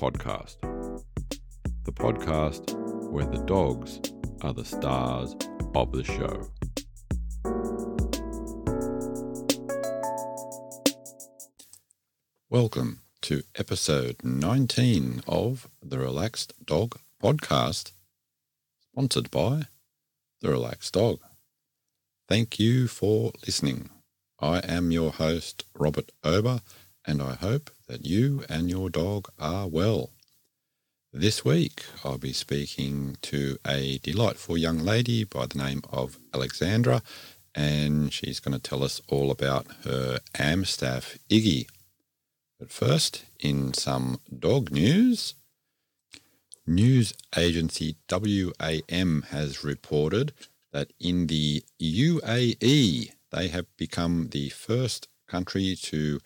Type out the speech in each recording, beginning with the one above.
Podcast, the podcast where the dogs are the stars of the show. Welcome to episode 19 of the Relaxed Dog Podcast, sponsored by The Relaxed Dog. Thank you for listening. I am your host, Robert Ober, and I hope that you and your dog are well. This week, I'll be speaking to a delightful young lady by the name of Alexandra, and she's going to tell us all about her Amstaff Iggy. But first, in some dog news, news agency WAM has reported that in the UAE, they have become the first country to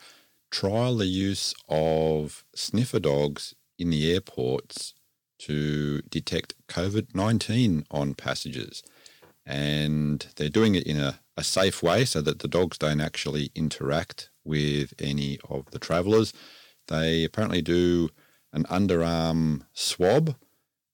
trial the use of sniffer dogs in the airports to detect COVID 19 on passengers. And they're doing it in a, a safe way so that the dogs don't actually interact with any of the travellers. They apparently do an underarm swab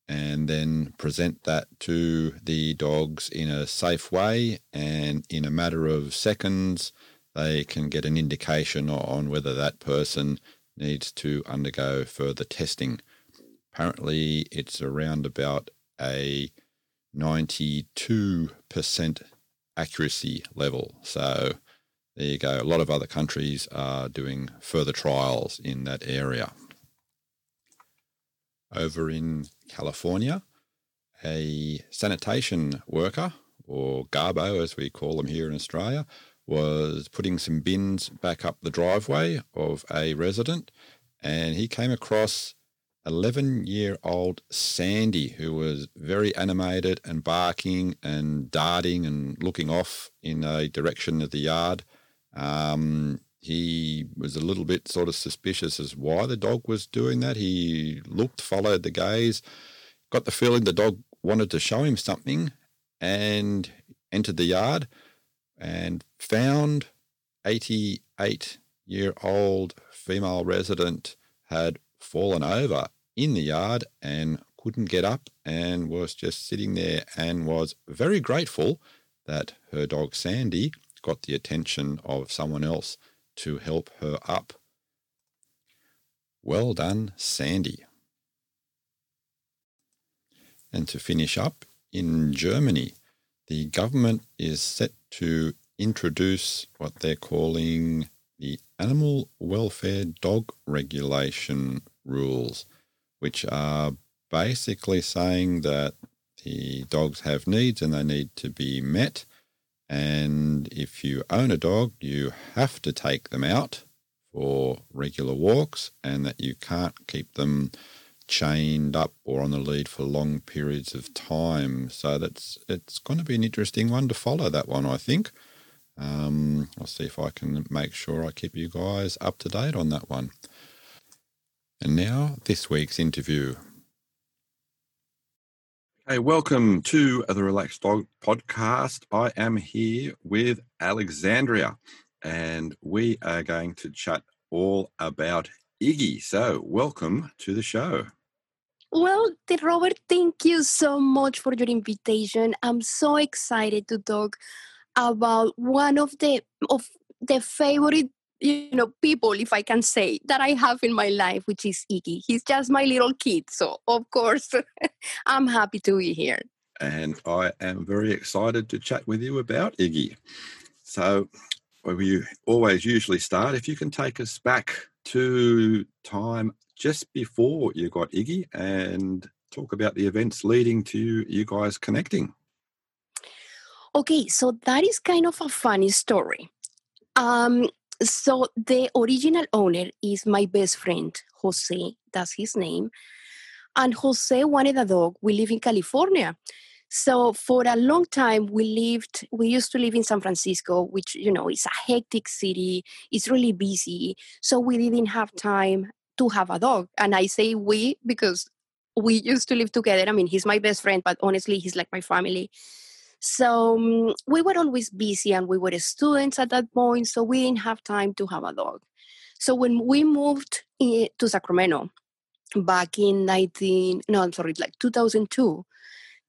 and then present that to the dogs in a safe way. And in a matter of seconds, they can get an indication on whether that person needs to undergo further testing. Apparently, it's around about a 92% accuracy level. So, there you go. A lot of other countries are doing further trials in that area over in California, a sanitation worker, or Garbo as we call them here in Australia, was putting some bins back up the driveway of a resident and he came across 11 year old Sandy, who was very animated and barking and darting and looking off in a direction of the yard. Um, he was a little bit sort of suspicious as why the dog was doing that. He looked, followed the gaze, got the feeling the dog wanted to show him something, and entered the yard and found 88 year old female resident had fallen over in the yard and couldn't get up and was just sitting there and was very grateful that her dog Sandy got the attention of someone else to help her up. Well done, Sandy. And to finish up, in Germany, the government is set to introduce what they're calling the Animal Welfare Dog Regulation Rules, which are basically saying that the dogs have needs and they need to be met. And if you own a dog, you have to take them out for regular walks and that you can't keep them chained up or on the lead for long periods of time. So that's it's going to be an interesting one to follow that one, I think. Um, I'll see if I can make sure I keep you guys up to date on that one. And now this week's interview. Hey, welcome to the Relaxed Dog podcast. I am here with Alexandria and we are going to chat all about Iggy. So, welcome to the show. Well, Robert, thank you so much for your invitation. I'm so excited to talk about one of the of the favorite you know people if i can say that i have in my life which is iggy. He's just my little kid so of course i'm happy to be here. And i am very excited to chat with you about iggy. So we always usually start if you can take us back to time just before you got iggy and talk about the events leading to you guys connecting okay so that is kind of a funny story um, so the original owner is my best friend, Jose, that's his name. And Jose wanted a dog. We live in California. So for a long time we lived we used to live in San Francisco, which you know is a hectic city, it's really busy. So we didn't have time to have a dog. And I say we because we used to live together. I mean, he's my best friend, but honestly, he's like my family. So um, we were always busy and we were students at that point, so we didn't have time to have a dog. So when we moved in, to Sacramento back in 19, no, I'm sorry, like 2002,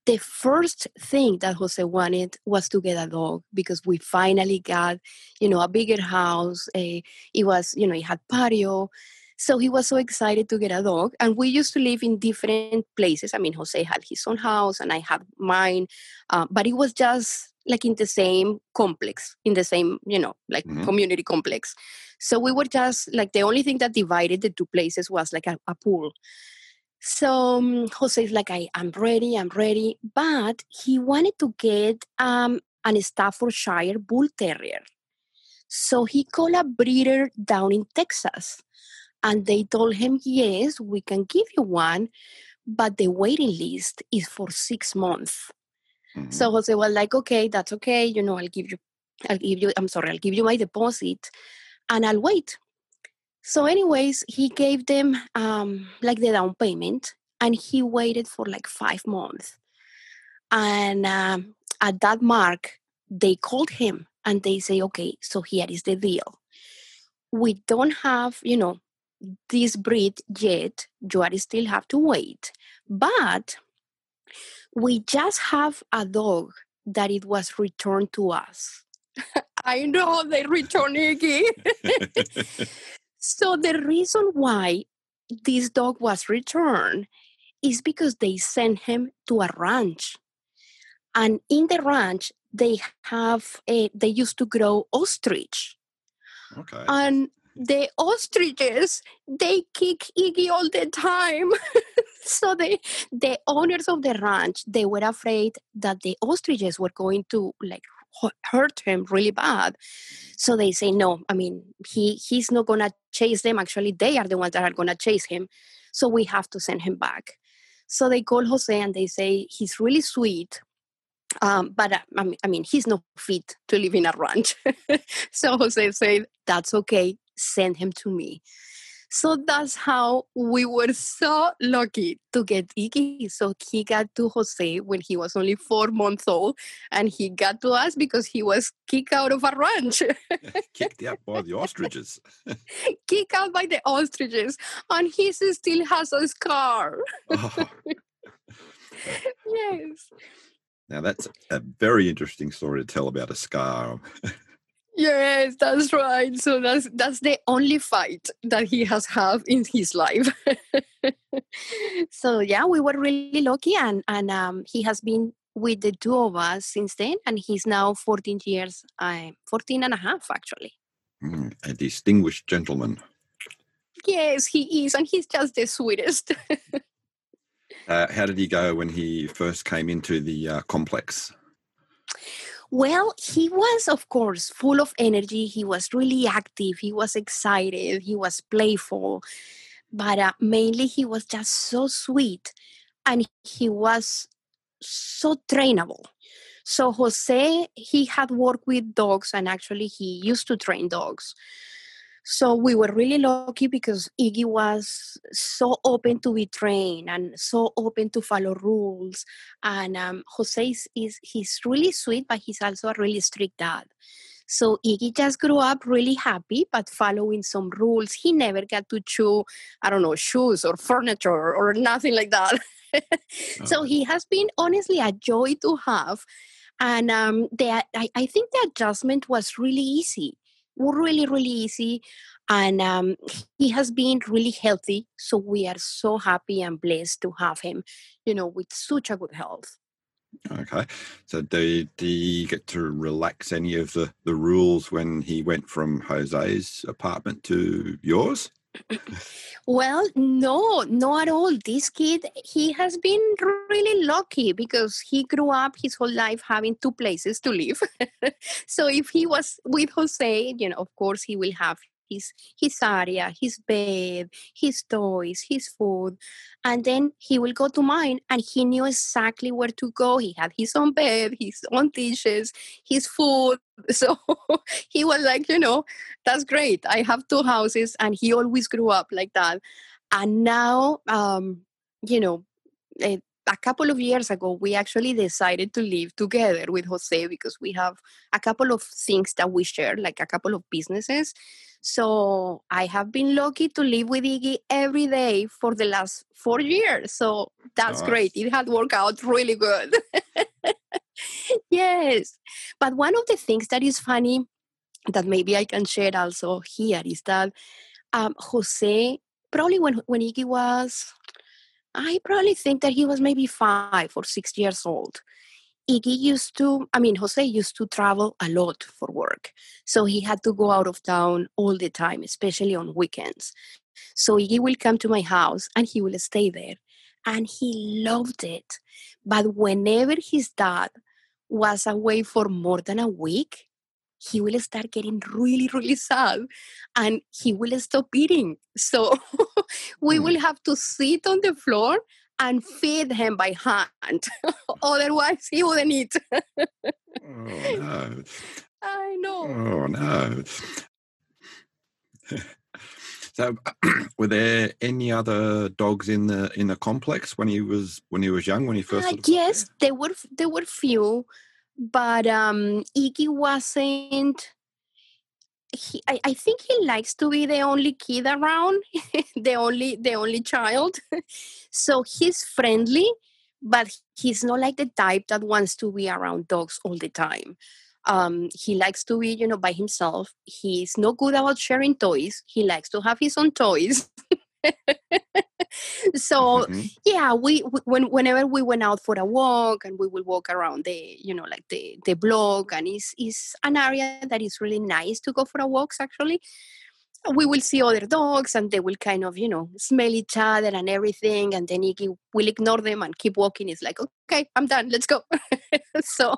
the first thing that Jose wanted was to get a dog because we finally got, you know, a bigger house. A, it was, you know, it had patio. So he was so excited to get a dog. And we used to live in different places. I mean, Jose had his own house and I had mine. Uh, but it was just like in the same complex, in the same, you know, like mm-hmm. community complex. So we were just like the only thing that divided the two places was like a, a pool. So um, Jose is like, I, I'm ready, I'm ready. But he wanted to get um, an Staffordshire Bull Terrier. So he called a breeder down in Texas. And they told him, yes, we can give you one, but the waiting list is for six months. Mm-hmm. So Jose was like, okay, that's okay. You know, I'll give you, I'll give you, I'm sorry, I'll give you my deposit and I'll wait. So, anyways, he gave them um, like the down payment and he waited for like five months. And um, at that mark, they called him and they say, okay, so here is the deal. We don't have, you know, this breed yet. You still have to wait. But we just have a dog that it was returned to us. I know they returned Iggy. so the reason why this dog was returned is because they sent him to a ranch. And in the ranch, they have a, they used to grow ostrich. Okay. And the ostriches they kick iggy all the time so they the owners of the ranch they were afraid that the ostriches were going to like hurt him really bad. So they say no i mean he he's not gonna chase them. Actually they are the ones that are gonna chase him. So we have to send him back. So they call jose and they say he's really sweet um, but uh, I mean, he's not fit to live in a ranch. so Jose said, that's okay. Send him to me. So that's how we were so lucky to get Iggy. So he got to Jose when he was only four months old, and he got to us because he was kicked out of a ranch. kicked out by the ostriches. kicked out by the ostriches, and he still has a scar. Oh. yes. Now that's a very interesting story to tell about a scar. Yes, that's right. So that's that's the only fight that he has had in his life. so yeah, we were really lucky, and and um, he has been with the two of us since then, and he's now 14 years, uh, 14 and a half actually. Mm, a distinguished gentleman. Yes, he is, and he's just the sweetest. uh, how did he go when he first came into the uh, complex? Well, he was, of course, full of energy. He was really active. He was excited. He was playful. But uh, mainly, he was just so sweet and he was so trainable. So, Jose, he had worked with dogs and actually he used to train dogs. So we were really lucky because Iggy was so open to be trained and so open to follow rules. And um, Jose is, is he's really sweet, but he's also a really strict dad. So Iggy just grew up really happy, but following some rules. He never got to chew, I don't know, shoes or furniture or nothing like that. so oh. he has been honestly a joy to have. And um, the, I, I think the adjustment was really easy really, really easy. And um, he has been really healthy. So we are so happy and blessed to have him, you know, with such a good health. Okay. So did he get to relax any of the, the rules when he went from Jose's apartment to yours? Well, no, not at all. This kid, he has been really lucky because he grew up his whole life having two places to live. so if he was with Jose, you know, of course, he will have his his area, his bed, his toys, his food, and then he will go to mine, and he knew exactly where to go. He had his own bed, his own dishes, his food. So he was like, you know, that's great. I have two houses, and he always grew up like that. And now, um, you know, it, a couple of years ago, we actually decided to live together with Jose because we have a couple of things that we share, like a couple of businesses. So I have been lucky to live with Iggy every day for the last four years. So that's nice. great. It had worked out really good. yes. But one of the things that is funny that maybe I can share also here is that um, Jose, probably when, when Iggy was, I probably think that he was maybe five or six years old. Iggy used to, I mean, Jose used to travel a lot for work. So he had to go out of town all the time, especially on weekends. So Iggy will come to my house and he will stay there. And he loved it. But whenever his dad was away for more than a week, he will start getting really, really sad and he will stop eating. So we mm. will have to sit on the floor and feed him by hand. Otherwise, he wouldn't eat. oh, no. I know. Oh, no. so, were there any other dogs in the in the complex when he was when he was young? When he first? Uh, yes, there were there were few, but um, Iggy wasn't he I, I think he likes to be the only kid around the only the only child. So he's friendly but he's not like the type that wants to be around dogs all the time. Um, he likes to be you know by himself. He's not good about sharing toys. He likes to have his own toys so mm-hmm. yeah we when whenever we went out for a walk and we will walk around the you know like the the block and it's, it's an area that is really nice to go for a walks actually we will see other dogs and they will kind of you know smell each other and everything and then Iggy will ignore them and keep walking. It's like okay i'm done let's go. So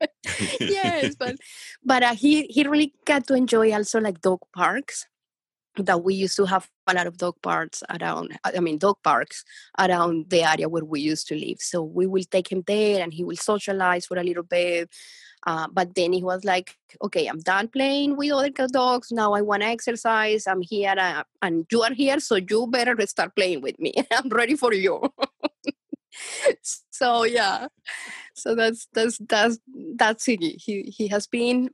yes but but uh, he he really got to enjoy also like dog parks that we used to have a lot of dog parks around i mean dog parks around the area where we used to live. So we will take him there and he will socialize for a little bit uh, but then he was like okay i'm done playing with other dogs. Now i want to exercise. I'm here uh, and you are here so you better start playing with me. I'm ready for you. So yeah. So that's that's that's that's Iggy. he he has been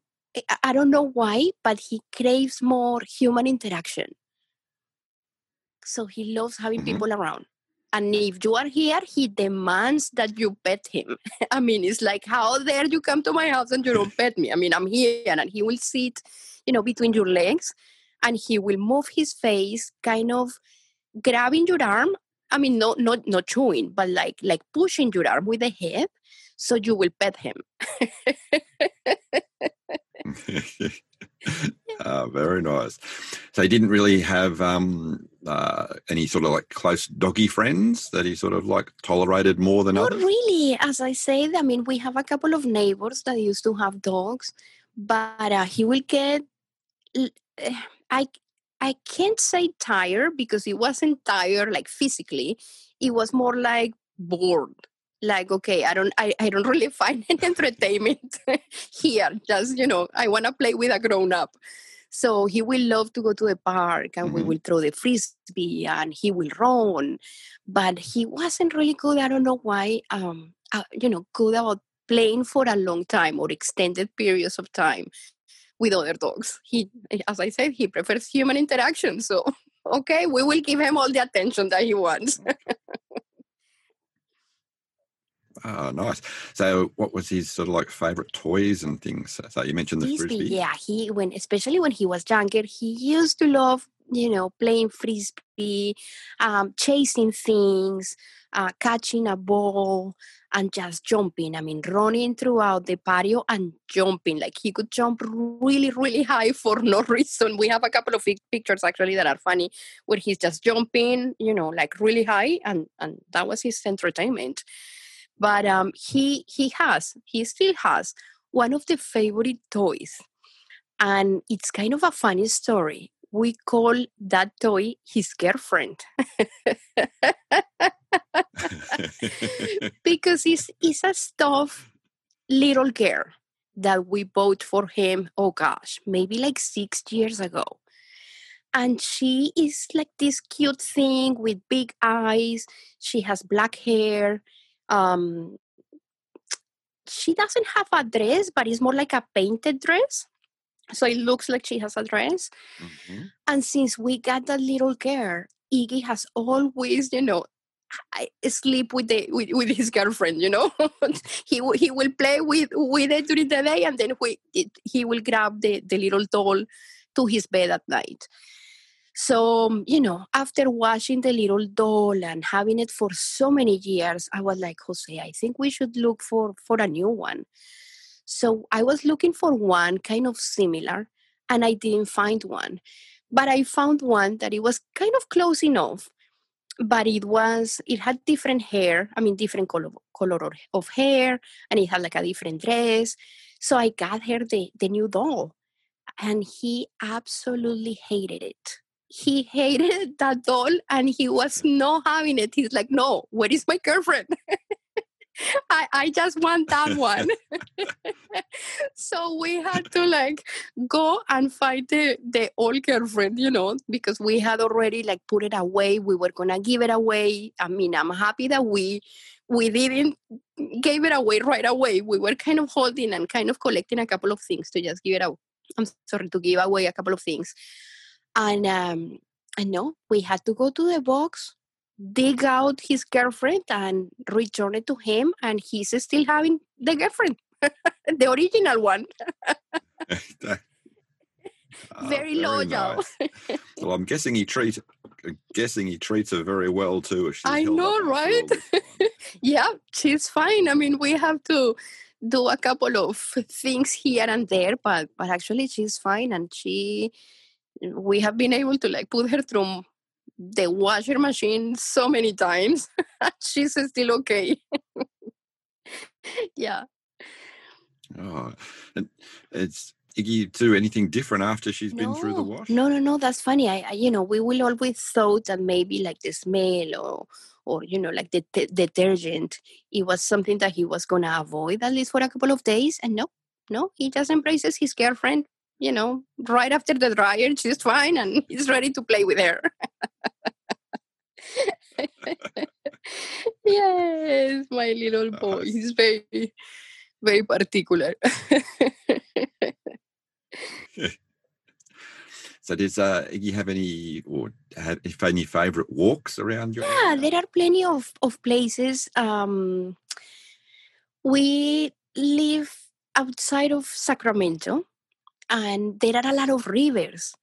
I don't know why, but he craves more human interaction. So he loves having mm-hmm. people around. And if you are here, he demands that you pet him. I mean, it's like, how dare you come to my house and you don't pet me? I mean, I'm here, and he will sit, you know, between your legs, and he will move his face, kind of grabbing your arm. I mean, not not not chewing, but like like pushing your arm with the head, so you will pet him. uh, very nice. So he didn't really have um, uh, any sort of like close doggy friends that he sort of like tolerated more than Not others? really. As I said, I mean, we have a couple of neighbors that used to have dogs, but uh, he will get. Eh, I I can't say tired because he wasn't tired like physically. It was more like bored like okay i don't i, I don't really find any entertainment here. Just you know i want to play with a grown up so he will love to go to the park and mm-hmm. we will throw the frisbee and he will run. But he wasn't really good. I don't know why um uh, you know good about playing for a long time or extended periods of time with other dogs. He as i said he prefers human interaction. So okay we will give him all the attention that he wants Oh, nice. So, what was his sort of like favorite toys and things? So, you mentioned the frisbee. frisbee. Yeah, he when especially when he was younger, he used to love you know playing frisbee, um, chasing things, uh, catching a ball, and just jumping. I mean, running throughout the patio and jumping. Like he could jump really, really high for no reason. We have a couple of pictures actually that are funny where he's just jumping, you know, like really high, and and that was his entertainment but um, he he has he still has one of the favorite toys. And it's kind of a funny story. We call that toy his girlfriend. Because it's, it's a stuffed little girl that we bought for him oh gosh maybe like six years ago. And she is like this cute thing with big eyes. She has black hair um she doesn't have a dress but it's more like a painted dress. So it looks like she has a dress. Mm-hmm. and since we got that little girl iggy has always you know I sleep with the with, with his girlfriend you know? He he will play with with it during the day and then we, it, he will grab the the little doll to his bed at night so, um, you know, after watching the little doll and having it for so many years, I was like, Jose, I think we should look for, for a new one. So I was looking for one kind of similar and I didn't find one. But I found one that it was kind of close enough, but it was, it had different hair, I mean, different color, color of hair, and it had like a different dress. So I got her the, the new doll and he absolutely hated it he hated that doll and he was not having it. He's like, no, where is my girlfriend? I, I just want that one. so we had to like go and find the, the old girlfriend, you know, because we had already like put it away. We were gonna give it away. I mean, I'm happy that we we didn't gave it away right away. We were kind of holding and kind of collecting a couple of things to just give it out. I'm sorry to give away a couple of things and um, and no, we had to go to the box, dig out his girlfriend, and return it to him, and he's still having the girlfriend, the original one. Ah, very, loyal. Nice. well, I'm guessing he treats guessing he treats her very well too. I know, right? yeah, she's fine. I mean, we have to do a couple of things here and there, but but actually she's fine, and she we have been able to like put her through the washer machine so many times. She's still okay. yeah. Oh, and it's Iggy do anything different after she's no, been through the wash? No, no, no. That's funny. I, I, you know, we will always thought that maybe like the smell or, or you know, like the t- detergent, it was something that he was gonna avoid at least for a couple of days. And no, no, he just embraces his girlfriend you know, right after the dryer, she's fine and he's ready to play with her. yes, my little boy. He's very, very particular. so does uh, you have any or have if any favorite walks around your yeah area? there are plenty of, of places um, we live outside of sacramento and there are a lot of rivers.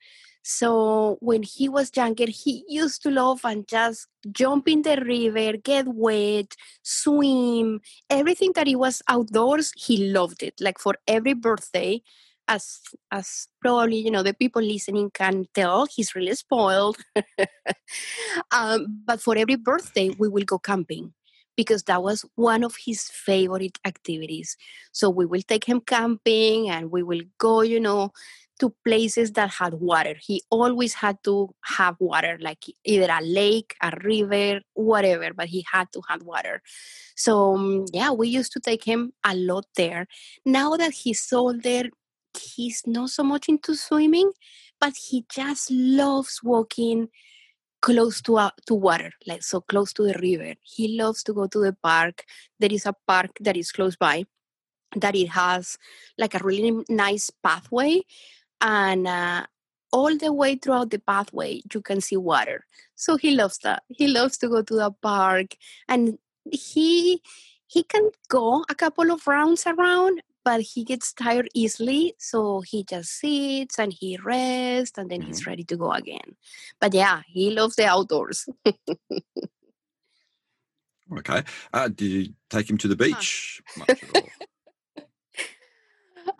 So when he was younger, he used to love and just jump in the river, get wet, swim, everything that he was outdoors, he loved it. Like for every birthday, as as probably you know the people listening can tell, he's really spoiled. um, but for every birthday, we will go camping because that was one of his favorite activities. So we will take him camping and we will go, you know, to places that had water. He always had to have water, like either a lake, a river, whatever, but he had to have water. So, um, yeah, we used to take him a lot there. Now that he's older, he's not so much into swimming, but he just loves walking close to a, to water, like so close to the river. He loves to go to the park. There is a park that is close by that it has like a really nice pathway and uh, all the way throughout the pathway you can see water so he loves that he loves to go to the park and he he can go a couple of rounds around but he gets tired easily so he just sits and he rests and then mm-hmm. he's ready to go again. But yeah he loves the outdoors. Okay. Uh, did you take him to the beach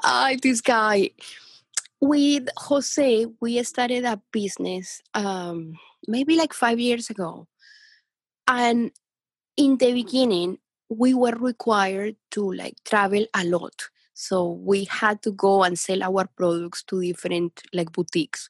uh, this guy. With jose we started a business um, maybe like five years ago. And in the beginning we were required to like travel a lot so we had to go and sell our products to different like boutiques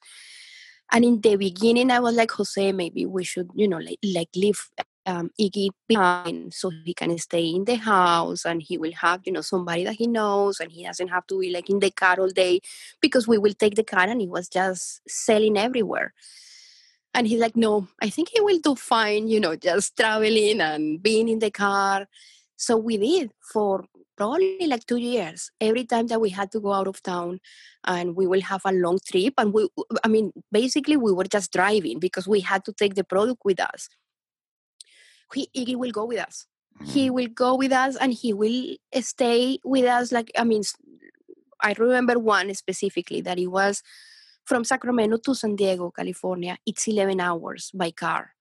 and in the beginning i was like jose maybe we should you know like, like live um, Iggy behind so he can stay in the house and he will have, you know, somebody that he knows and he doesn't have to be like in the car all day because we will take the car and he was just selling everywhere. And he's like, no, I think he will do fine, you know, just traveling and being in the car. So we did for probably like two years. Every time that we had to go out of town and we will have a long trip. And we, I mean, basically we were just driving because we had to take the product with us. He, he will go with us. He Mm. will go with us and he will stay with us. Like, I mean, i remember one specifically that it was from Sacramento to San Diego, California. It's 11 hours by car.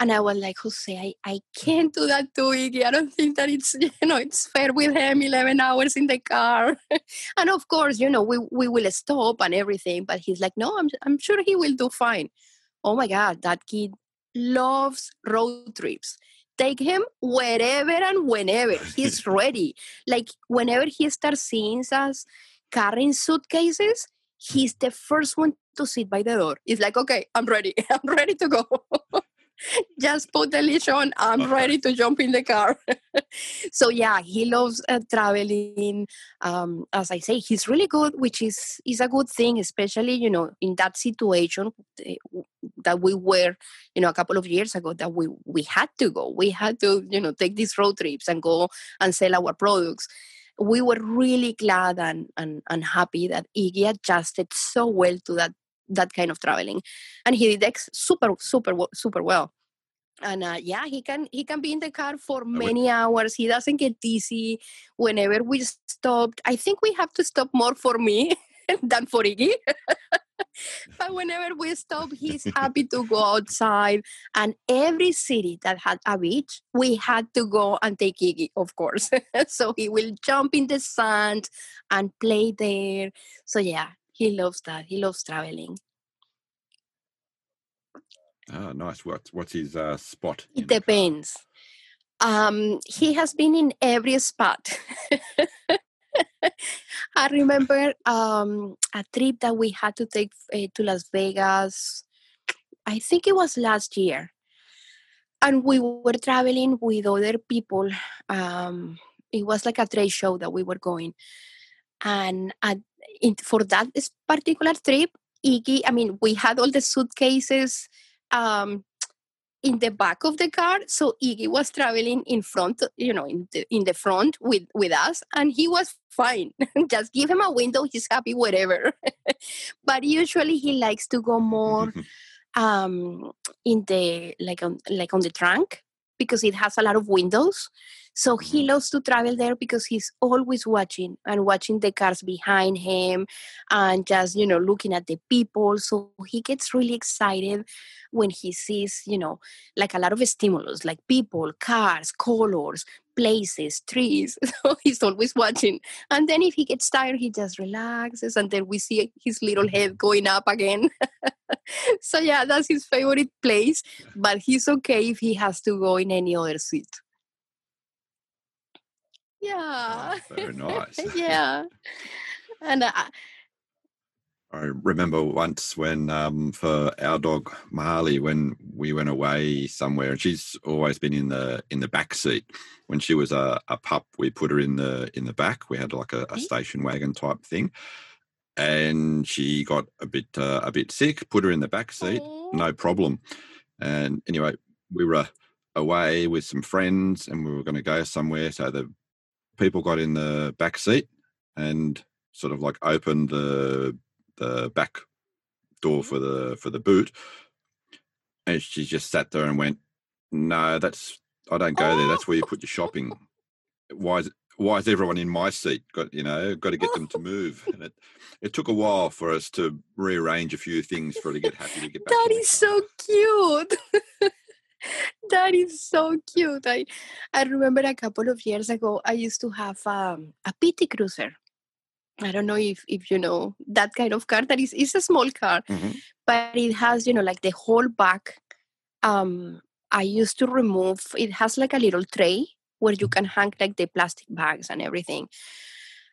And I was like, Jose, I, I mm-hmm. can't do that to Iggy. I don't think that it's, you know, it's fair with him, 11 hours in the car. and of course, you know, we, we will stop and everything. But he's like, no, I'm, I'm sure he will do fine. Oh my God, that kid loves road trips. Take him wherever and whenever. He's ready. Like whenever he starts seeing us carrying suitcases, he's the first one to sit by the door. He's like, okay, I'm ready. I'm ready to go. Just put the leash on. I'm Okay. ready to jump in the car. so yeah, he loves uh, traveling. Um, as I say, he's really good, which is is a good thing, especially you know in that situation eh, that we were, you know, a couple of years ago that we we had to go. We had to you know take these road trips and go and sell our products we were really glad and, and, and happy that Iggy adjusted so well to that that kind of traveling, and he did ex- super super super well. And uh, yeah, he can he can be in the car for many hours. He doesn't get dizzy. Whenever we stopped, I think we have to stop more for me than for Iggy. but whenever we stop, he's happy to go outside. And every city that had a beach, we had to go and take Iggy, of course. so he will jump in the sand and play there. So yeah, he loves that. He loves traveling. Ah, nice. What, what's his uh, spot? It in the car? depends. Um, he has been in every spot. I remember um, a trip that we had to take uh, to Las Vegas. I think it was last year, and we were traveling with other people. Um, it was like a trade show that we were going, and at, in, for that particular trip, Iggy. I mean, we had all the suitcases. Um, in the back of the car so iggy was traveling in front you know in the, in the front with with us and he was fine just give him a window he's happy whatever but usually he likes to go more um in the like on like on the trunk because it has a lot of windows so he mm-hmm. loves to travel there because he's always watching and watching the cars behind him and just you know looking at the people. So he gets really excited when he sees you know like a lot of stimulus like people cars colors places trees. So he's always watching. And then if he gets tired he just relaxes and then we see his little mm-hmm. head going up again. So yeah that's his favorite place but he's okay if he has to go in any other seat yeah Ah, very nice. yeah and uh, I remember once when, um, for our dog Marley, when we went away somewhere, and she's always been in the in the back seat. When she was a, a pup, we put her in the in the back. We had like a, a station wagon type thing, and she got a bit uh, a bit sick. Put her in the back seat, Aw. no problem. And anyway, we were away with some friends, and we were going to go somewhere. So the people got in the back seat and sort of like opened the the back door mm-hmm. for the for the boot and she just sat there and went no that's i don't go there. That's where you put your shopping. Oh! Why is why is everyone in my seat? Got you know got to get them to move. And it it took a while for us to rearrange a few things for her to get happy to get back That is so cute. that is so cute. I I remember a couple of years ago I used to have um, a PT Cruiser. I don't know if if you know that kind of car. That is it's a small car, Mhm. but it has you know like the whole back. Um, I used to remove. It has like a little tray where you can hang like the plastic bags and everything.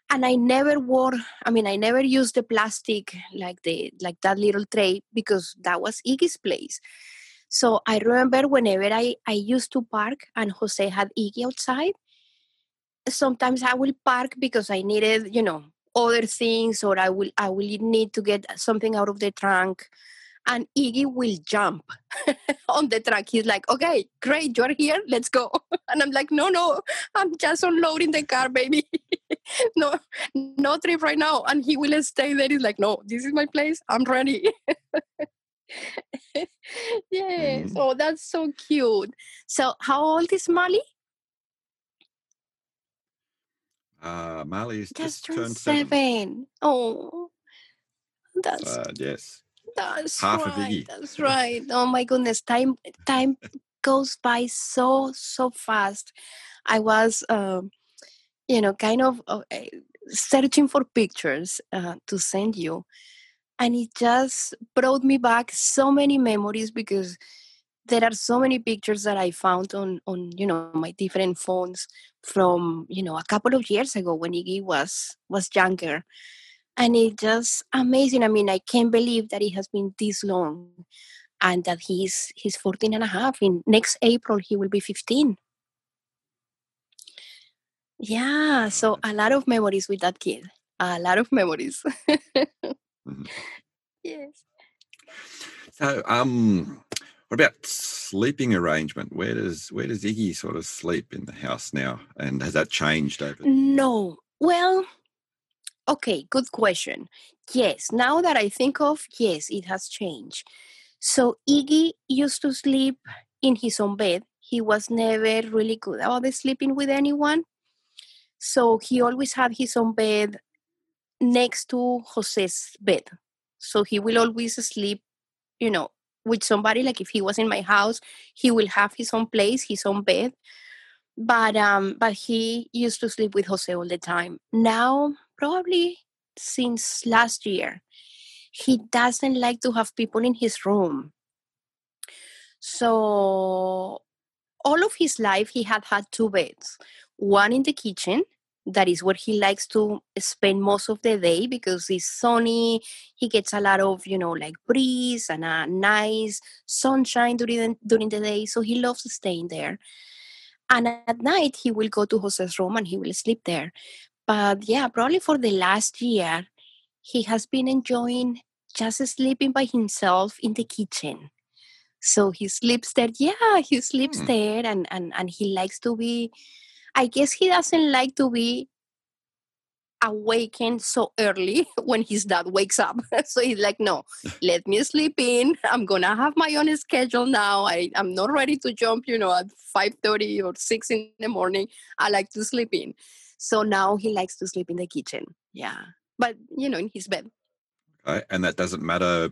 And I never wore. I mean, I never used the plastic like the like that little tray because that was Iggy's place. So I remember whenever I, I used to park and Jose had Iggy outside, sometimes I will park because I needed, you know, other things or I will I will need to get something out of the trunk. And Iggy will jump on the truck. He's like, okay, great, you're here, let's go. And I'm like, no, no, I'm just unloading the car, baby. no, no trip right now. And he will stay there. He's like, no, this is my place. I'm ready. yeah, Mm. so that's so cute. So how old is Molly? Uh, Marley's Just just turned seven. seven. Oh, that's Uh, yes. that's half of right. Iggy. That's right. Oh my goodness, time time goes by so so fast. I was, um, you know, kind of uh, eh, searching for pictures uh, to send you, and it just brought me back so many memories because there are so many pictures that I found on on you know my different phones from you know a couple of years ago when Iggy was was younger. And it's just amazing. I mean i can't believe that it has been this long and that he's he's 14 and a half. In next april he will be 15 yeah so a lot of memories with that kid. A lot of memories Mhm. yes So, um, what about sleeping arrangement? Where does where does Iggy sort of sleep in the house now, and has that changed over? no well okay good question yes now that i think of yes it has changed so iggy used to sleep in his own bed he was never really good about sleeping with anyone so he always had his own bed next to jose's bed. So he will always sleep you know with somebody like if he was in my house he will have his own place his own bed. But um but he used to sleep with jose all the time. Now probably since last year he doesn't like to have people in his room. So all of his life he had had two beds one in the kitchen that is where he likes to spend most of the day because it's sunny he gets a lot of you know like breeze and a nice sunshine during the, during the day so he loves staying there. And at night he will go to jose's room and he will sleep there. But yeah probably for the last year he has been enjoying just sleeping by himself in the kitchen. So he sleeps there yeah he sleeps Hmm. there and and and he likes to be i guess he doesn't like to be awakened so early when his dad wakes up. So he's like no let me sleep in. I'm gonna have my own schedule now. I, i'm not ready to jump you know at 5.30 or 6 in the morning. I like to sleep in. So now he likes to sleep in the kitchen. Yeah. But you know in his bed. Okay, and that doesn't matter.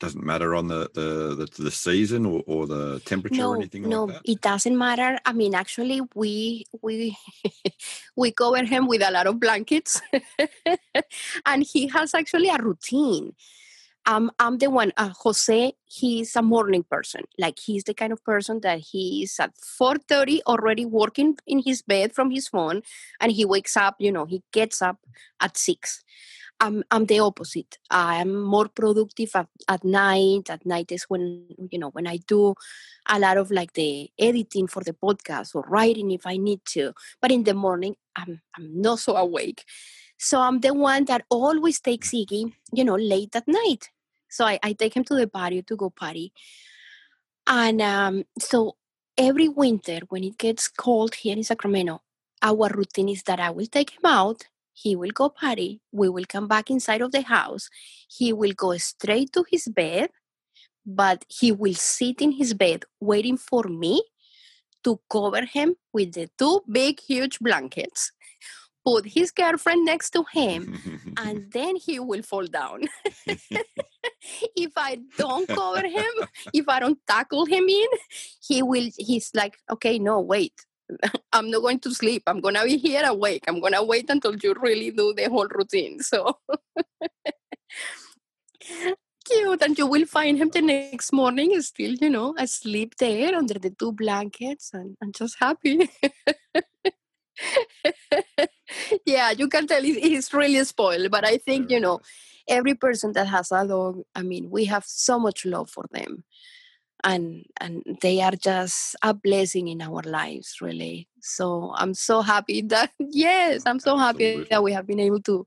Doesn't matter on the the the, the season or, or the temperature or anything no like that. No, it doesn't matter. I mean actually we we we cover him with a lot of blankets. And he has actually a routine. Um, i'm the one uh, jose he's a morning person. Like he's the kind of person that he's at 4.30 already working in his bed from his phone and he wakes up you know he gets up at 6 I'm, I'm the opposite i'm more productive at, at night at night is when you know when i do a lot of like the editing for the podcast or writing if I need to. But in the morning, I'm I'm not so awake. So I'm the one that always takes Iggy, you know, late at night. So I, I take him to the patio to go party. And um, so every winter when it gets cold here in Sacramento, our routine is that I will take him out. He will go party. We will come back inside of the house. He will go straight to his bed but he will sit in his bed waiting for me to cover him with the two big, huge blankets, put his girlfriend next to him, and then he will fall down. if I don't cover him, if I don't tackle him in, he will, he's like, okay, no, wait. I'm not going to sleep. I'm going to be here awake. I'm going to wait until you really do the whole routine. So cute. And you will find him the next morning still, you know, asleep there under the two blankets and, and just happy. yeah, you can tell he- he's really spoiled. But I think, you know, every person that has a dog, I mean, we have so much love for them. And and they are just a blessing in our lives really. So i'm so happy that yes i'm so happy Absolutely. that we have been able to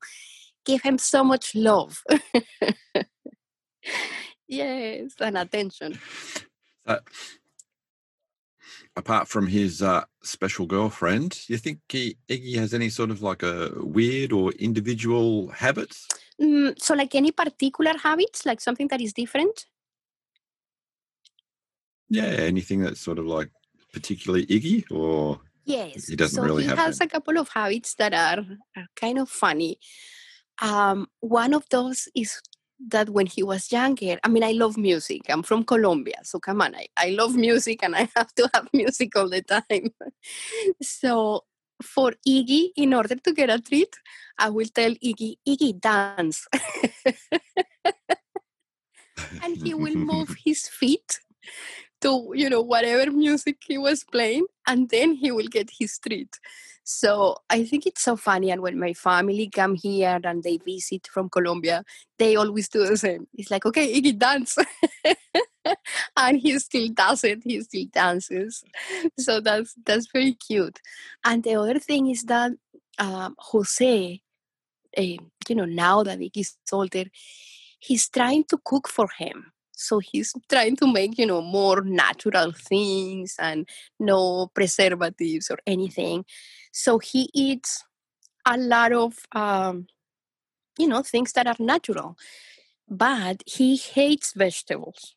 give him so much love. Yes and attention. Uh, apart from his uh, special girlfriend, do you think he, Iggy has any sort of like a weird or individual habits? Mm, so like any particular habits? Like something that is different Yeah, anything that's sort of like particularly Iggy or Yes. He doesn't so really he has them. a couple of habits that are, are kind of funny. Um, one of those is that when he was younger, I mean, I love music. I'm from Colombia, so come on, I, I love music and I have to have music all the time. so for Iggy, in order to get a treat, I will tell Iggy, Iggy, dance. and he will move his feet to you know whatever music he was playing and then he will get his treat. So i think it's so funny and when my family come here and they visit from colombia they always do the same. It's like okay iggy dance. And he still does it he still dances. So that's that's very cute. And the other thing is that um, jose uh, you know now that iggy's older he's trying to cook for him so he's trying to make you know more natural things and no preservatives or anything. So he eats a lot of um, you know things that are natural but he hates vegetables.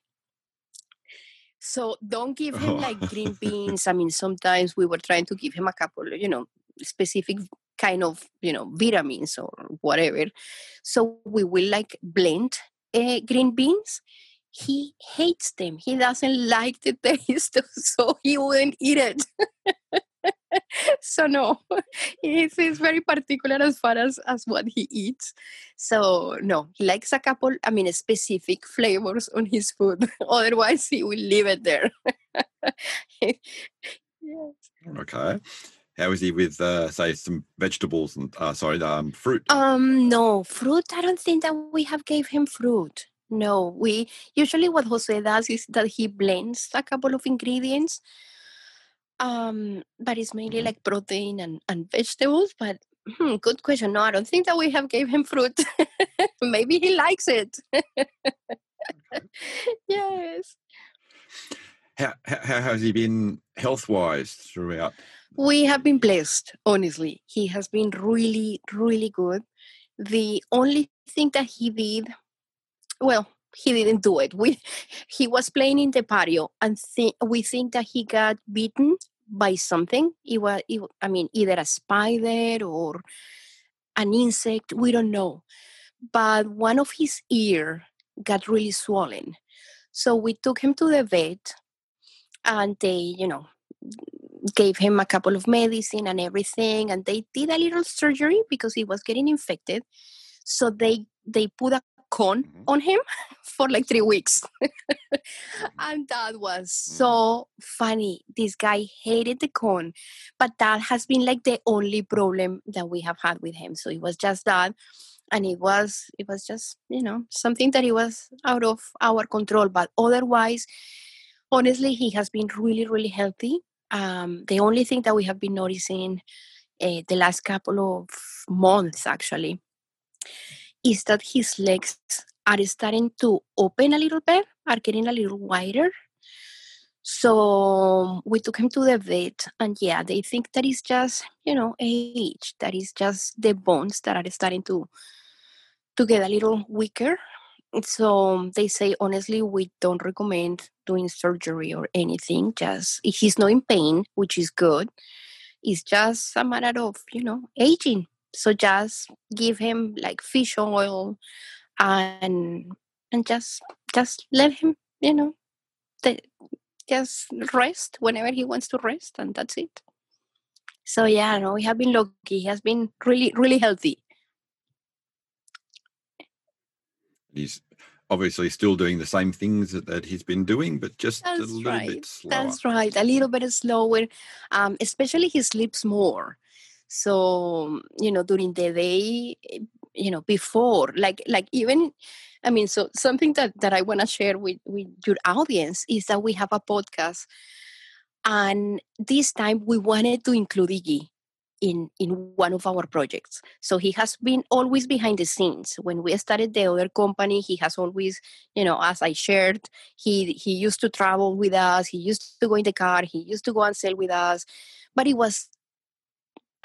So don't give him Oh. like green beans. I mean sometimes we were trying to give him a couple you know specific kind of you know vitamins or whatever. So we will like blend uh, green beans he hates them. He doesn't like the taste, so he wouldn't eat it. so no, he's, he's very particular as far as, as what he eats. So no, he likes a couple, I mean, specific flavors on his food. Otherwise, he will leave it there. yes. okay. How is he with, uh, say, some vegetables and, uh, sorry, um, fruit? Um, no, fruit. I don't think that we have gave him fruit. No, we usually what Jose does is that he blends a couple of ingredients. Um, but it's mainly Mhm. like protein and, and vegetables. But hmm, good question. No, I don't think that we have gave him fruit. Maybe he likes it. yes. How, how has he been health wise throughout? We have been blessed, honestly. He has been really, really good. The only thing that he did, well, he didn't do it. We, he was playing in the patio, and we think that he got bitten by something. It was, it, I mean, either a spider or an insect. We don't know. But one of his ear got really swollen, so we took him to the vet, and they, you know, gave him a couple of medicine and everything and they did a little surgery because he was getting infected so they they put a cone Mhm. on him for like three weeks. And that was so funny. This guy hated the cone but that has been like the only problem that we have had with him. So it was just that and it was it was just you know something that it was out of our control. But otherwise honestly he has been really really healthy. Um, the only thing that we have been noticing uh, the last couple of months actually is that his legs are starting to open a little bit are getting a little wider. So we took him to the vet and yeah they think that is just you know age that is just the bones that are starting to to get a little weaker. So they say honestly we don't recommend doing surgery or anything just he's not in pain which is good. It's just a matter of you know aging so just give him like fish oil and and just just let him you know the, just rest whenever he wants to rest and that's it so yeah no we have been lucky he has been really really healthy He's obviously still doing the same things that, that he's been doing, but just a little right. bit slower. That's right. A little bit slower. Um, especially he sleeps more. So, you know, during the day, eh, you know before like like even i mean so something that that i want to share with with your audience is that we have a podcast and this time we wanted to include iggy in in one of our projects. So he has been always behind the scenes. When we started the other company he has always you know as i shared he he used to travel with us he used to go in the car he used to go and sell with us but it was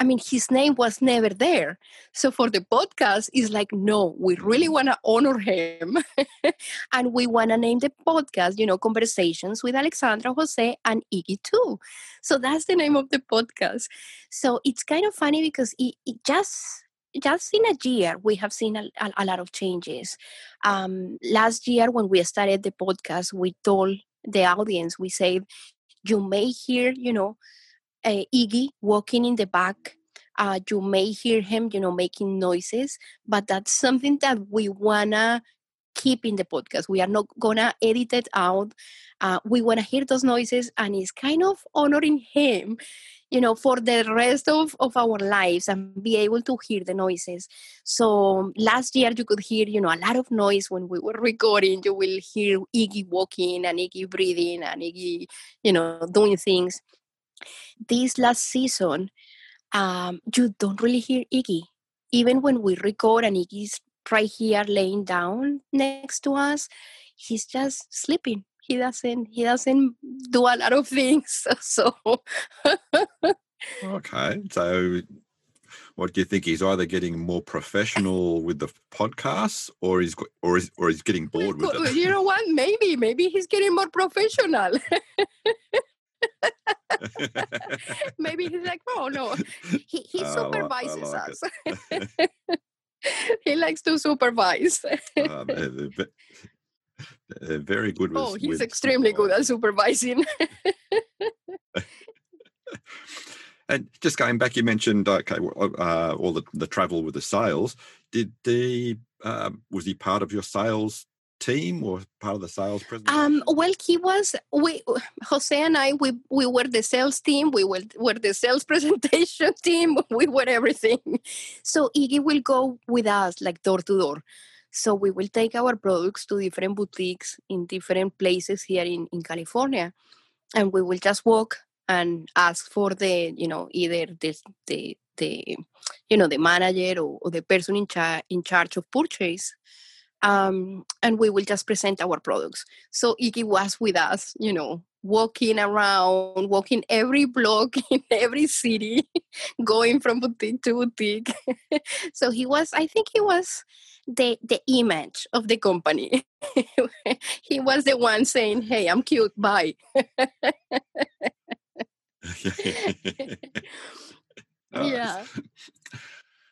I mean, his name was never there. So for the podcast, it's like, no, we really want to honor him. and we want to name the podcast, you know, Conversations with Alexandra, Jose, and Iggy too. So that's the name of the podcast. So it's kind of funny because it, it just just in a year we have seen a, a, a lot of changes um, last year when we started the podcast we told the audience we said you may hear you know uh, Iggy walking in the back. Uh, you may hear him, you know, making noises, but that's something that we wanna keep in the podcast. We are not gonna edit it out. Uh, we wanna hear those noises, and it's kind of honoring him, you know, for the rest of, of our lives and be able to hear the noises. So last year you could hear, you know, a lot of noise when we were recording. You will hear Iggy walking and Iggy breathing and Iggy, you know, doing things this last season, um, you don't really hear Iggy. Even when we record and Iggy's right here laying down next to us, he's just sleeping. He doesn't he doesn't do a lot of things. So Okay. So what do you think? He's either getting more professional with the podcasts, or he's or is or he's getting bored with it. You know what? Maybe maybe he's getting more professional. Maybe he's like, oh no, he, he supervises like, us. he likes to supervise. uh, very good. With, oh, he's with extremely good at supervising. and just going back, you mentioned okay, uh, all the, the travel with the sales. Did the uh, was he part of your sales team or part of the sales presentation? Um, well, he was. We Jose and I we we were the sales team. We were were the sales presentation team. We were everything. So Iggy will go with us like door to door. So we will take our products to different boutiques in different places here in, in California, and we will just walk and ask for the you know either the the the you know the manager or, or the person in, cha- in charge of purchase um, and we will just present our products. So Iggy was with us, you know, walking around, walking every block in every city, going from boutique to boutique. so he was, I think he was the the image of the company. he was the one saying, "Hey, I'm cute. Bye." yeah.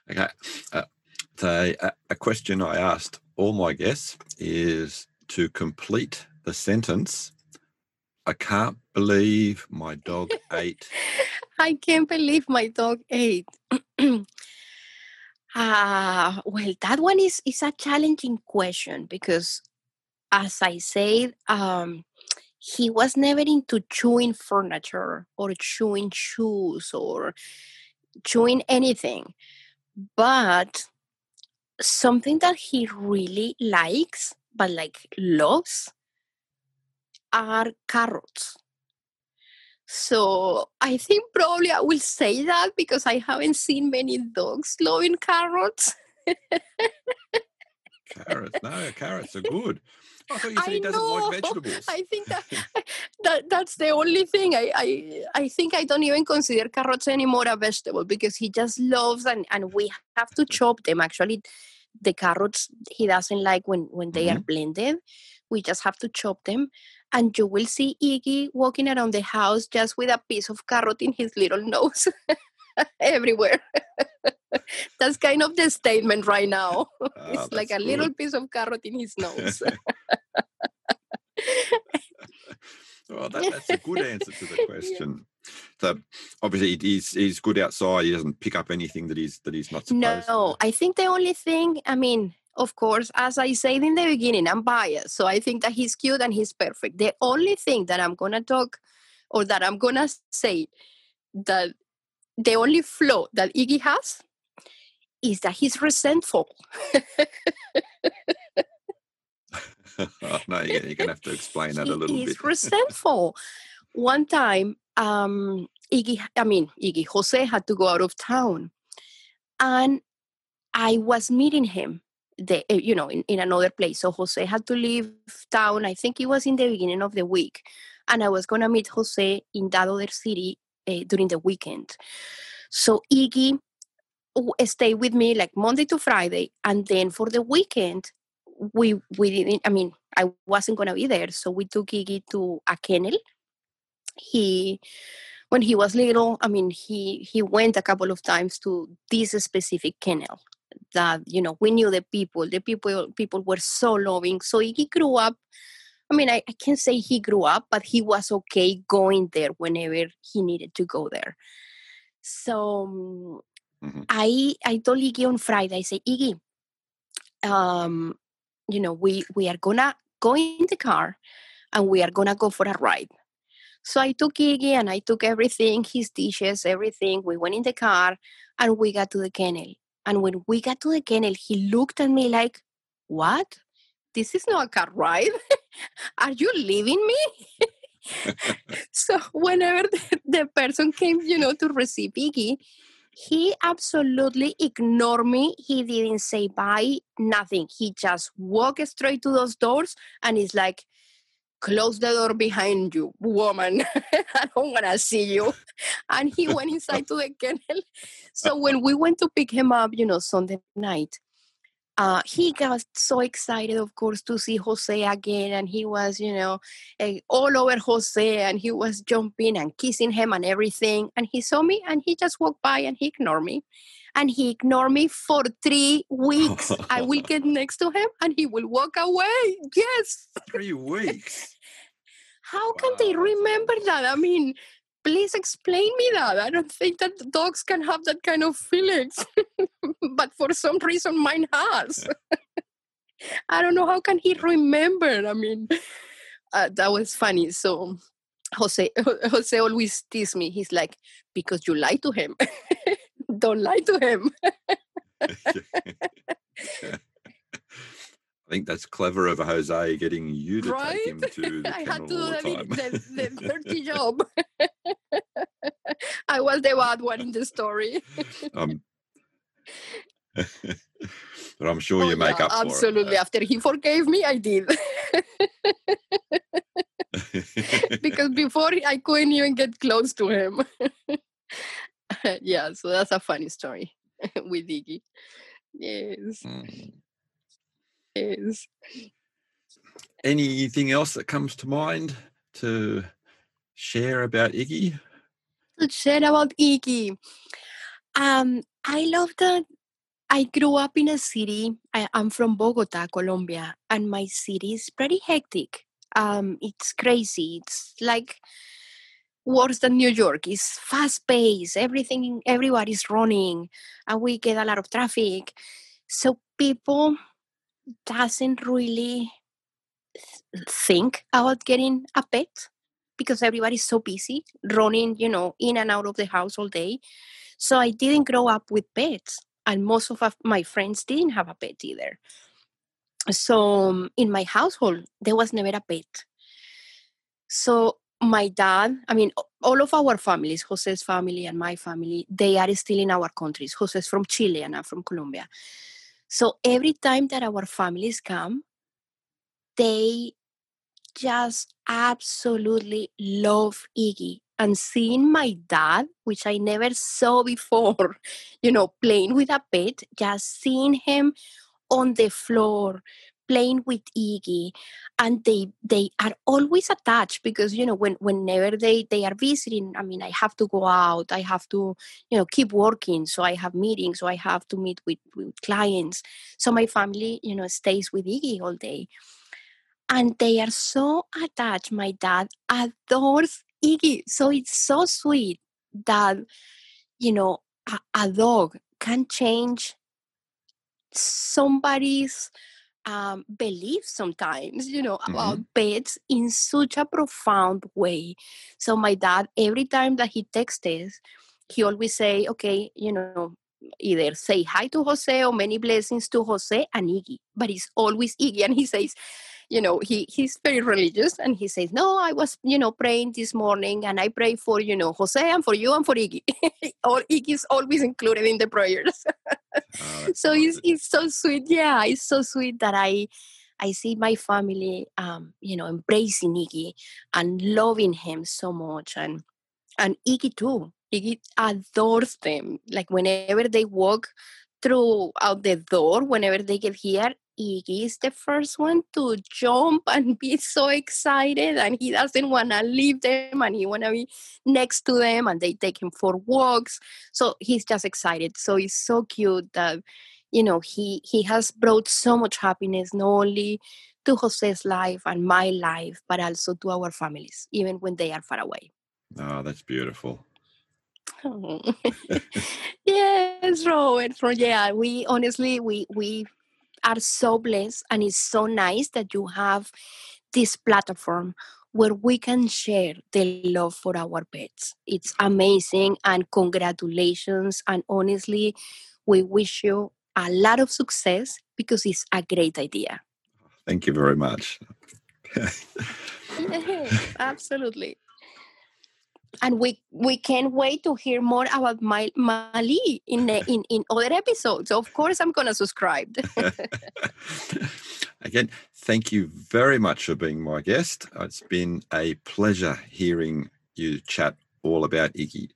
Okay. Uh, so a, a question I asked all my guess is to complete the sentence I can't believe my dog ate. I can't believe my dog ate. Ah, uh, well, that one is is a challenging question because, as I said, um, he was never into chewing furniture or chewing shoes or chewing anything. But something that he really likes, but like loves, are carrots. So I think probably I will say that because I haven't seen many dogs loving carrots. carrots, no, carrots are good. I thought you said I he doesn't know. like vegetables. I think that, that that's the only thing. I, I I think I don't even consider carrots anymore a vegetable because he just loves and, and we have to chop them. Actually, the carrots he doesn't like when, when they mm-hmm. are blended. We just have to chop them. And you will see Iggy walking around the house just with a piece of carrot in his little nose everywhere. That's kind of the statement right now. Oh, it's like a good. little piece of carrot in his nose. well, that, that's a good answer to the question. So obviously he's he's good outside. He doesn't pick up anything that he's that he's not supposed. No, I think the only thing. I mean, of course, as I said in the beginning, I'm biased, so I think that he's cute and he's perfect. The only thing that I'm gonna talk or that I'm gonna say that the only flaw that Iggy has is that he's resentful. oh, no, you're going to have to explain that a little bit. resentful. One time, um, Iggy, I mean, Iggy, Jose had to go out of town. And I was meeting him, the, eh, you know, in, in another place. So Jose had to leave town. I think it was in the beginning of the week. And I was going to meet Jose in that other city uh, during the weekend. So Iggy stayed with me like Monday to Friday. And then for the weekend, we we didn't i mean i wasn't to be there so we took iggy to a kennel he when he was little i mean he he went a couple of times to this specific kennel that you know we knew the people the people people were so loving so he grew up i mean I, I can't say he grew up but he was okay going there whenever he needed to go there. So mm-hmm. i i told iggy on friday i said iggy um you know we we are gonna go in the car and we are gonna go for a ride. So i took iggy and i took everything his dishes everything. We went in the car and we got to the kennel. And when we got to the kennel he looked at me like what this is not a car ride are you leaving me so whenever the, the, person came you know to receive iggy he absolutely ignored me. He didn't say bye, nothing. He just walked straight to those doors and he's like, close the door behind you, woman. I don't want to see you. And he went inside to the kennel. So when we went to pick him up, you know, Sunday night, uh, he got so excited, of course, to see Jose again. And he was, you know, uh, all over Jose and he was jumping and kissing him and everything. And he saw me and he just walked by and he ignored me. And he ignored me for three weeks. I will get next to him and he will walk away. Yes. Three weeks. How wow. can they remember that? I mean, please explain me that. I don't think that dogs can have that kind of feelings, but for some reason mine has. I don't know how can he remember. I mean, uh, that was funny. So Jose Jose always tease me. He's like, because you lie to him. don't lie to him. I think that's clever of Jose getting you to right? take him to the I had to do the, the, the, dirty job. I was the bad one in the story. um, but I'm sure oh, you make yeah, up absolutely. After he forgave me, I did. because before I couldn't even get close to him. yeah, so that's a funny story with Iggy. Yes. Mm is. Anything else that comes to mind to share about Iggy? To share about Iggy. Um, I love that I grew up in a city. I, am from Bogota, Colombia, and my city is pretty hectic. Um, it's crazy. It's like worse than New York. It's fast paced. Everything, everybody's running, and we get a lot of traffic. So people doesn't really think about getting a pet because everybody's so busy running, you know, in and out of the house all day. So I didn't grow up with pets, and most of my friends didn't have a pet either. So in my household, there was never a pet. So my dad, I mean, all of our families, Jose's family and my family, they are still in our countries. Jose's from Chile and I'm from Colombia. So every time that our families come, they just absolutely love Iggy. And seeing my dad, which I never saw before, you know, playing with a pet, just seeing him on the floor, playing with Iggy and they they are always attached because you know when whenever they they are visiting I mean I have to go out I have to you know keep working so I have meetings so I have to meet with, with clients. So my family you know stays with Iggy all day. And they are so attached. My dad adores Iggy. So it's so sweet that you know a, a dog can change somebody's um, belief sometimes, you know, mm-hmm. about pets in such a profound way. So my dad, every time that he texts, he always say, "Okay, you know, either say hi to Jose or many blessings to Jose and Iggy, but it's always Iggy. And he says, you know, he, he's very religious and he says, no, I was, you know, praying this morning and I pray for, you know, Jose and for you and for Iggy. All Iggy is always included in the prayers. oh, so it's, it's so sweet. Yeah, it's so sweet that I, I see my family, um, you know, embracing Iggy and loving him so much. And, and Iggy too. Iggy adores them. Like whenever they walk through out the door, whenever they get here, Iggy is the first one to jump and be so excited and he doesn't want to leave them and he want to be next to them and they take him for walks. So he's just excited. So it's so cute that you know he he has brought so much happiness not only to jose's life and my life but also to our families even when they are far away. Oh that's beautiful. Yes robert. So yeah we honestly we we are so blessed and it's so nice that you have this platform where we can share the love for our pets. It's amazing and congratulations. And honestly, we wish you a lot of success because it's a great idea. Thank you very much. absolutely and we we can't wait to hear more about my Mali in in in other episodes. Of course, I'm gonna subscribe. Again, thank you very much for being my guest. It's been a pleasure hearing you chat all about Iggy.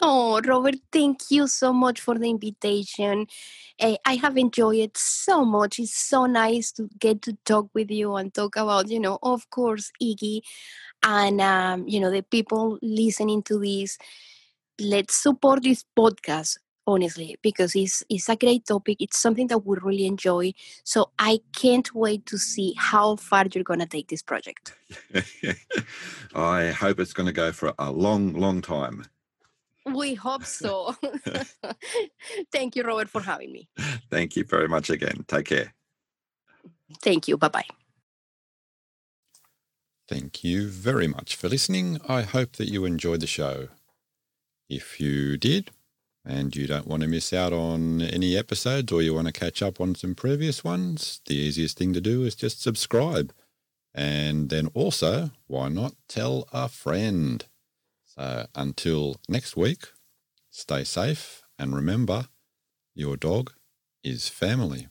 Oh, Robert, thank you so much for the invitation. Uh, I have enjoyed it so much. It's so nice to get to talk with you and talk about, you know, of course, Iggy and um, you know the people listening to this. Let's support this podcast honestly because it's it's a great topic. It's something that we really enjoy. So i can't wait to see how far you're going to take this project. I hope it's going to go for a long long time we hope so thank you robert for having me thank you very much again take care thank you bye bye Thank you very much for listening. I hope that you enjoyed the show. If you did, and you don't want to miss out on any episodes or you want to catch up on some previous ones, the easiest thing to do is just subscribe. And then also, why not tell a friend? So until next week, stay safe and remember, your dog is family.